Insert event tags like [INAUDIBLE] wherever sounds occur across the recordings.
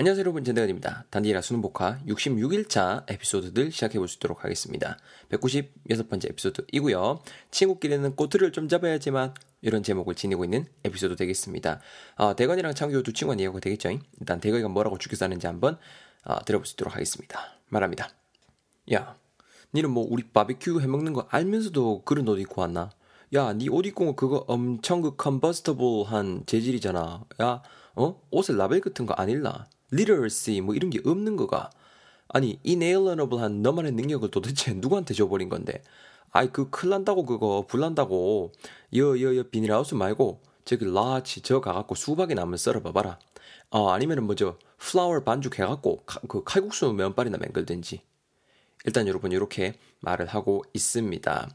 안녕하세요 여러분 전대건입니다. 단디라 수능 복화 66일차 에피소드들 시작해 볼 수 있도록 하겠습니다. 196번째 에피소드이고요. 친구끼리는 꼬투리를 좀 잡아야지만 이런 제목을 지니고 있는 에피소드 되겠습니다. 어, 대건이랑 창규 두 친구가 이야기가 되겠죠. 일단 대건이가 뭐라고 죽여사는지 한번 어, 들어볼 수 있도록 하겠습니다. 말합니다. 야, 니는 뭐 우리 바비큐 해먹는 거 알면서도 그런 옷 입고 왔나? 야, 니 옷 입고 그거 엄청 그 컨버스터블한 재질이잖아. 야, 어? 옷에 라벨 같은 거 안 일나? Literacy 뭐 이런 게 없는 거가 아니 inalienable한 너만의 능력을 도대체 누구한테 줘버린 건데 아이 그 클 난다고 그거 불난다고 여여여 비닐하우스 말고 저기 라치 저 가갖고 수박이 나면 썰어봐봐라 어 아니면은 뭐죠 플라워 반죽 해갖고 카, 그 칼국수 면발이나 맹글든지 일단 여러분 이렇게 말을 하고 있습니다.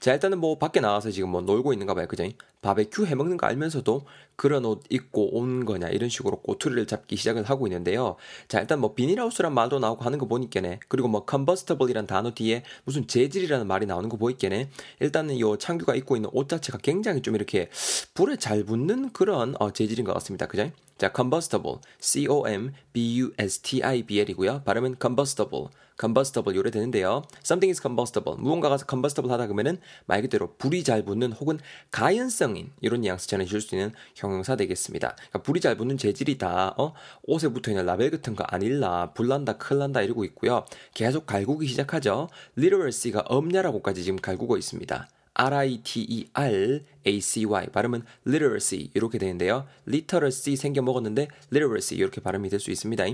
자, 일단은 뭐 밖에 나와서 지금 뭐 놀고 있는가 봐요. 그죠? 바베큐 해 먹는 거 알면서도 그런 옷 입고 온 거냐 이런 식으로 꼬투리를 잡기 시작을 하고 있는데요. 자, 일단 뭐 비닐하우스란 말도 나오고 하는 거 보니까네. 그리고 뭐 combustible이란 단어 뒤에 무슨 재질이라는 말이 나오는 거 보이겠네. 일단은 요 창규가 입고 있는 옷 자체가 굉장히 좀 이렇게 불에 잘 붙는 그런 어, 재질인 것 같습니다. 그죠? 자, combustible, C-O-M-B-U-S-T-I-B-L이고요. 발음은 combustible. combustible 요래 되는데요. something is combustible. 무언가가 combustible 하다 그러면은 말 그대로 불이 잘 붙는 혹은 가연성 인 이런 뉘앙스 전해줄 수 있는 형용사 되겠습니다. 그러니까 불이 잘 붙는 재질이다. 어? 옷에 붙어있는 라벨 같은 거 아닐라. 불난다, 클난다 이러고 있고요. 계속 갈구기 시작하죠. literacy가 없냐라고까지 지금 갈구고 있습니다. R-I-T-E-R-A-C-Y 발음은 literacy 이렇게 되는데요. literacy 생겨 먹었는데 literacy 이렇게 발음이 될 수 있습니다.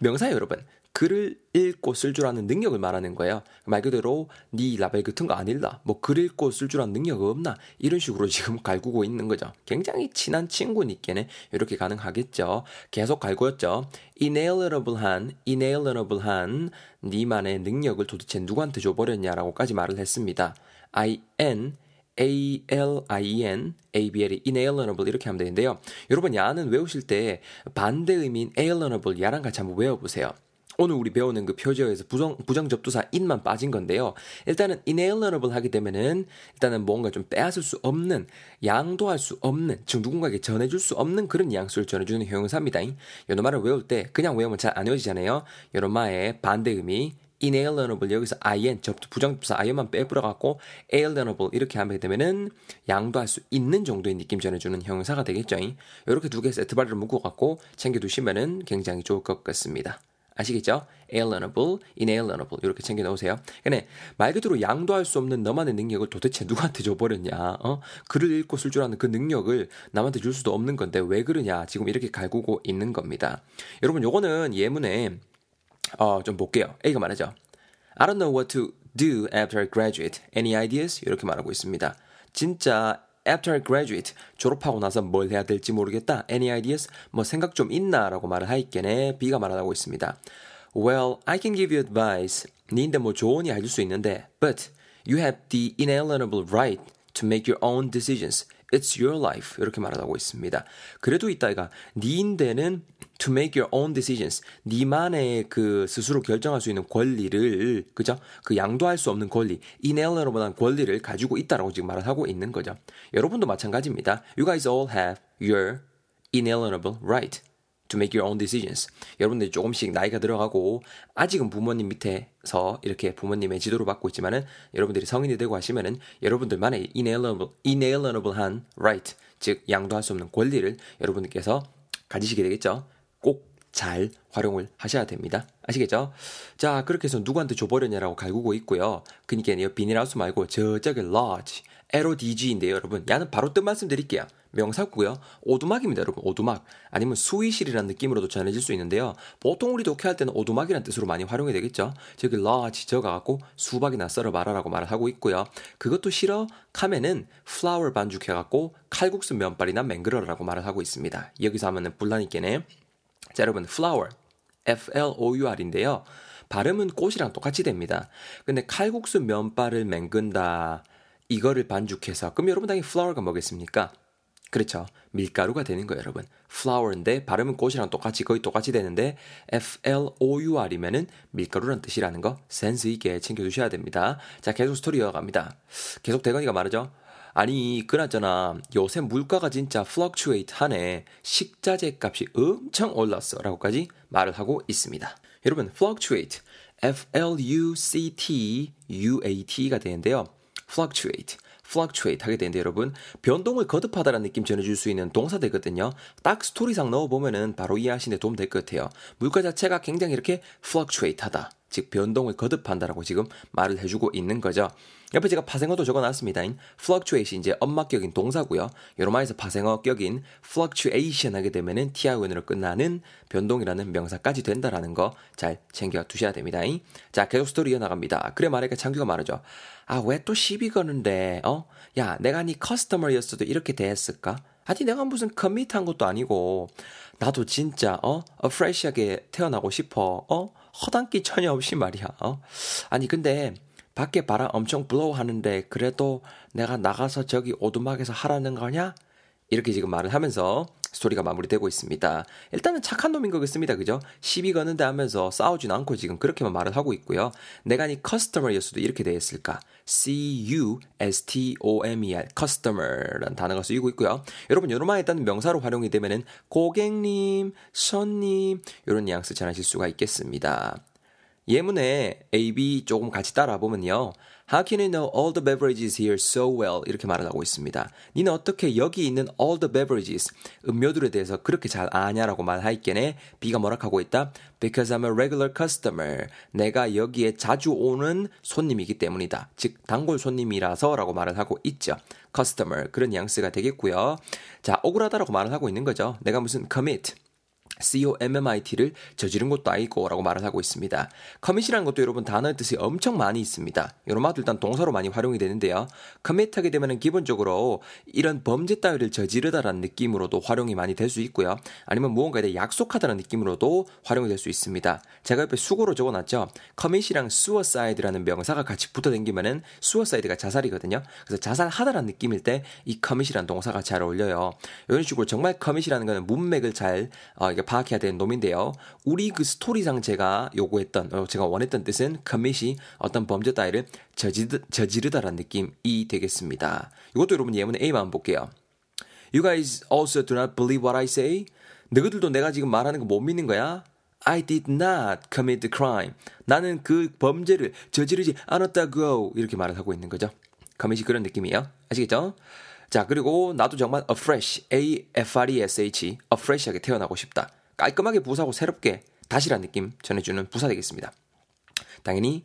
명사예요, 여러분. 글을 읽고 쓸 줄 아는 능력을 말하는 거예요. 말 그대로 네 라벨 같은 거 안 읽나? 뭐 글 읽고 쓸 줄 아는 능력 없나? 이런 식으로 [LAUGHS] 지금 갈구고 있는 거죠. 굉장히 친한 친구니께는 이렇게 가능하겠죠. 계속 갈구었죠. inalienable한 inalienable한 니만의 능력을 도대체 누구한테 줘버렸냐라고까지 말을 했습니다. I N A-L-I-N, A-B-L이 inalienable 이렇게 하면 되는데요. 여러분, 야는 외우실 때 반대 의미인 alienable, 야랑 같이 한번 외워보세요. 오늘 우리 배우는 그 표지어에서 부정, 부정접두사 in만 빠진 건데요. 일단은 inalienable 하게 되면은 일단은 뭔가 좀 빼앗을 수 없는, 양도할 수 없는, 즉 누군가에게 전해줄 수 없는 그런 양수를 전해주는 형용사입니다. 이런 말을 외울 때 그냥 외우면 잘 안 외워지잖아요. 이런 말의 반대 의미, inalienable 여기서 in 접두 부정접사 in만 빼버려갖고 alienable 이렇게 하게 되면은 양도할 수 있는 정도의 느낌 전해주는 형용사가 되겠죠. 이렇게 두 개 세트 발음을 묶어갖고 챙겨두시면은 굉장히 좋을 것 같습니다. 아시겠죠? alienable, inalienable 이렇게 챙겨 놓으세요. 근데 말 그대로 양도할 수 없는 너만의 능력을 도대체 누구한테 줘버렸냐? 어? 글을 읽고 쓸 줄 아는 그 능력을 남한테 줄 수도 없는 건데 왜 그러냐? 지금 이렇게 갈구고 있는 겁니다. 여러분 요거는 예문에 어, 좀 볼게요. A가 말하죠. I don't know what to do after I graduate. Any ideas? 이렇게 말하고 있습니다. 진짜 after graduate 졸업하고 나서 뭘 해야 될지 모르겠다. Any ideas? 뭐 생각 좀 있나라고 말을 하있겠네. B가 말하고 있습니다. Well, I can give you advice. 니인데 뭐 조언이 해줄 수 있는데, but you have the inalienable right to make your own decisions. It's your life. 이렇게 말하고 있습니다. 그래도 이따가 니인데는 to make your own decisions. 니만의 그 스스로 결정할 수 있는 권리를 그죠? 그 양도할 수 없는 권리, inalienable한 권리를 가지고 있다라고 지금 말을 하고 있는 거죠. 여러분도 마찬가지입니다. You guys all have your inalienable right. to make your own decisions. 여러분들이 조금씩 나이가 들어가고 아직은 부모님 밑에서 이렇게 부모님의 지도를 받고 있지만은 여러분들이 성인이 되고 하시면은 여러분들만의 inalienable, inalienable한 right, 즉 양도할 수 없는 권리를 여러분들께서 가지시게 되겠죠. 꼭 잘 활용을 하셔야 됩니다. 아시겠죠? 자, 그렇게 해서 누구한테 줘버렸냐라고 갈구고 있고요. 그니까 비닐하우스 말고 저쪽에 lodge, LODG인데요, 여러분. 야는 바로 뜻 말씀드릴게요. 명사구요. 오두막입니다, 여러분. 오두막. 아니면 수의실이라는 느낌으로도 전해질 수 있는데요. 보통 우리 독해할 때는 오두막이라는 뜻으로 많이 활용이 되겠죠. 저기 large 적어갖고 수박이나 썰어봐라라고 말을 하고 있고요. 그것도 싫어? 카면은 flour 반죽해갖고 칼국수 면발이나 맹그러라라고 말을 하고 있습니다. 여기서 하면은 불나니께네. 자, 여러분, flour. F-L-O-U-R인데요. 발음은 꽃이랑 똑같이 됩니다. 근데 칼국수 면발을 맹근다. 이거를 반죽해서 그럼 여러분 당연히 flour가 뭐겠습니까? 그렇죠. 밀가루가 되는 거예요, 여러분. flour인데 발음은 꽃이랑 똑같이 거의 똑같이 되는데 F-L-O-U-R이면은 밀가루란 뜻이라는 거 센스 있게 챙겨두셔야 됩니다. 자, 계속 스토리 이어갑니다. 계속 대건이가 말하죠. 아니, 그나저나 요새 물가가 진짜 fluctuate 하네. 식자재 값이 엄청 올랐어. 라고까지 말을 하고 있습니다. 여러분, fluctuate, F-L-U-C-T-U-A-T가 되는데요. fluctuate. fluctuate 하게 되는데 여러분 변동을 거듭하다라는 느낌 전해줄 수 있는 동사 되거든요. 딱 스토리상 넣어보면은 바로 이해하시는 데 도움 될 것 같아요. 물가 자체가 굉장히 이렇게 fluctuate 하다. 즉 변동을 거듭한다라고 지금 말을 해주고 있는 거죠. 옆에 제가 파생어도 적어놨습니다. fluctuate 이제 엄마격인 동사고요. 요로마에서 파생어격인 fluctuation 하게 되면은 ti은으로 끝나는 변동이라는 명사까지 된다라는 거 잘 챙겨 두셔야 됩니다. 자 계속 스토리 이어나갑니다. 그래 말하니까 창규가 말하죠. 아 왜 또 시비 거는데 어? 야 내가 네 customer였어도 이렇게 대했을까? 아니 내가 무슨 commit한 것도 아니고 나도 진짜 어? fresh하게 태어나고 싶어. 어? 허당끼 전혀 없이 말이야. 어? 아니 근데 밖에 바람 엄청 blow 하는데 그래도 내가 나가서 저기 오두막에서 하라는 거냐? 이렇게 지금 말을 하면서 스토리가 마무리되고 있습니다. 일단은 착한 놈인 거겠습니다. 그죠? 시비 거는데 하면서 싸우진 않고 지금 그렇게만 말을 하고 있고요. 내가 네 커스터머였어도 이렇게 되었을까? C-U-S-T-O-M-E-R, customer라는 단어가 쓰이고 있고요. 여러분, 요로만 일단 명사로 활용이 되면은 고객님, 손님, 이런 뉘앙스 전하실 수가 있겠습니다. 예문에 A, B 조금 같이 따라 보면요. How can you know all the beverages here so well? 이렇게 말을 하고 있습니다. 니는 어떻게 여기 있는 all the beverages, 음료들에 대해서 그렇게 잘 아냐라고 말하있겠네. B가 뭐라 하고 있다? Because I'm a regular customer. 내가 여기에 자주 오는 손님이기 때문이다. 즉, 단골 손님이라서 라고 말을 하고 있죠. customer. 그런 뉘앙스가 되겠고요. 자, 억울하다라고 말을 하고 있는 거죠. 내가 무슨 commit. COMMIT를 저지른 것도 아니고 라고 말을 하고 있습니다. 커밋이라는 것도 여러분 단어의 뜻이 엄청 많이 있습니다. 여러 마도 일단 동사로 많이 활용이 되는데요. 커밋하게 되면 기본적으로 이런 범죄 따위를 저지르다라는 느낌으로도 활용이 많이 될 수 있고요. 아니면 무언가에 대해 약속하다는 느낌으로도 활용이 될 수 있습니다. 제가 옆에 수고로 적어놨죠. 커밋이랑 suicide라는 명사가 같이 붙어 댕기면은 suicide가 자살이거든요. 그래서 자살하다라는 느낌일 때 이 커밋이라는 동사가 잘 어울려요. 이런 식으로 정말 커밋이라는 거는 문맥을 잘 어, 이게 파악해야 되는 놈인데요. 우리 그 스토리상 제가 요구했던, 어, 제가 원했던 뜻은 커밋이 어떤 범죄 따위를 저지르, 저지르다라는 느낌이 되겠습니다. 이것도 여러분 예문의 A만 볼게요. You guys also do not believe what I say? 너희들도 내가 지금 말하는 거 못 믿는 거야? I did not commit the crime. 나는 그 범죄를 저지르지 않았다고 이렇게 말을 하고 있는 거죠. 커밋이 그런 느낌이에요. 아시겠죠? 자, 그리고 나도 정말 afresh, A-F-R-E-S-H, afresh하게 태어나고 싶다. 깔끔하게 부사하고 새롭게 다시란 느낌 전해주는 부사 되겠습니다. 당연히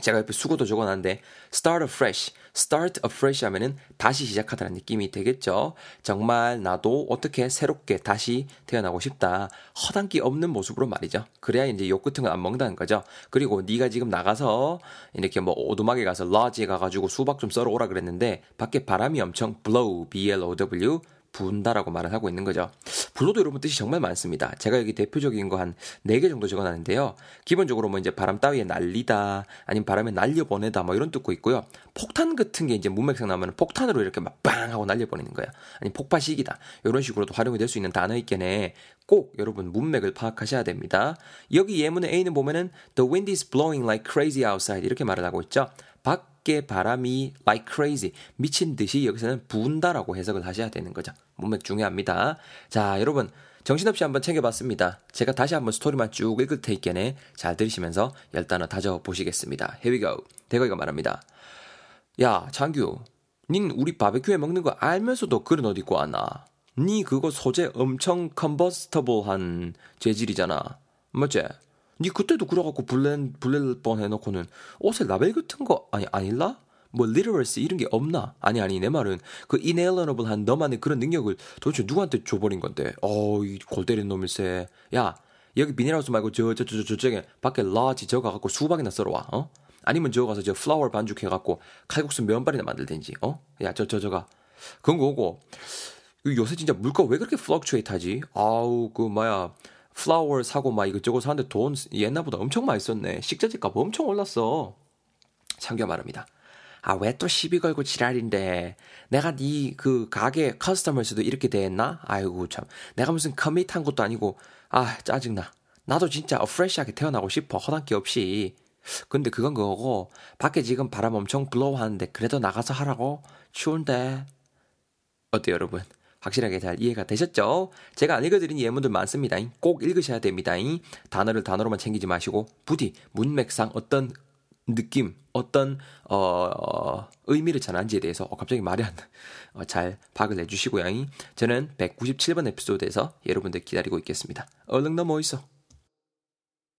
제가 옆에 수고도 적어놨는데 start afresh, start afresh 하면은 다시 시작하다는 느낌이 되겠죠. 정말 나도 어떻게 새롭게 다시 태어나고 싶다. 허당기 없는 모습으로 말이죠. 그래야 이제 욕 같은 건 안 먹는다는 거죠. 그리고 네가 지금 나가서 이렇게 뭐 오두막에 가서 러지에 가가지고 수박 좀 썰어 오라 그랬는데 밖에 바람이 엄청 blow, B-L-O-W 분다라고 말을 하고 있는 거죠. 불로도 여러분 뜻이 정말 많습니다. 제가 여기 대표적인 거한 4개 정도 적어놨는데요. 기본적으로 뭐 이제 바람 따위에 날리다, 아니면 바람에 날려보내다, 뭐 이런 뜻고 있고요. 폭탄 같은 게 이제 문맥상 나오면 폭탄으로 이렇게 막 빵 하고 날려보내는 거야. 아니 폭파식이다. 이런 식으로도 활용이 될 수 있는 단어 있겠네. 꼭 여러분 문맥을 파악하셔야 됩니다. 여기 예문의 A는 보면은 The wind is blowing like crazy outside 이렇게 말을 하고 있죠. 밖에 바람이 like crazy 미친 듯이 여기서는 분다라고 해석을 하셔야 되는 거죠. 문맥 중요합니다. 자, 여러분 정신없이 한번 챙겨봤습니다. 제가 다시 한번 스토리만 쭉 읽을 테니까네 잘 들으시면서 열 단어 다져 보시겠습니다. Here we go. 대거이가 말합니다. 야, 장규, 닌 우리 바베큐에 먹는 거 알면서도 그런 옷 입고 왔나? 니 그거 소재 엄청 컨버스터블한 재질이잖아. 맞지? 니 그때도 그래갖고 블렌 블렐 뻔 해놓고는 옷에 라벨 같은 거 아니 아닐라? 뭐 literacy 이런 게 없나? 아니 아니 내 말은 그 inalienable한 너만의 그런 능력을 도대체 누구한테 줘버린 건데? 어이 골 때린 놈일세. 야 여기 비닐하우스 말고 저저 저 저쪽에 밖에 large 저거 갖고 수박이나 썰어 와. 어? 아니면 저거 가서 저 flour 반죽해 갖고 칼국수 면발이나 만들든지. 어? 야 저 저 저가 그런 거고. 요새 진짜 물가 왜 그렇게 fluctuate 하지? 아우 그 뭐야 flour 사고 막 이것저것 사는데 돈 옛날보다 엄청 많이 썼네. 식자재 값 엄청 올랐어. 참겨 말합니다. 아, 왜 또 시비 걸고 지랄인데. 내가 네 그 가게 커스터머스도 이렇게 대했나? 아이고, 참. 내가 무슨 커밋한 것도 아니고. 아, 짜증나. 나도 진짜 어프레시하게 태어나고 싶어. 허당 기 없이. 근데 그건 그거고. 밖에 지금 바람 엄청 하는데 그래도 나가서 하라고? 추운데. 어때요, 여러분? 확실하게 잘 이해가 되셨죠? 제가 안 읽어드린 예문들 많습니다. 꼭 읽으셔야 됩니다. 단어를 단어로만 챙기지 마시고 부디 문맥상 어떤 느낌, 어떤 어, 의미를 전하는지에 대해서 어, 갑자기 말이 안, 어, 잘 파악을 해주시고요. 저는 197번 에피소드에서 여러분들 기다리고 있겠습니다. 얼른 넘어 있어.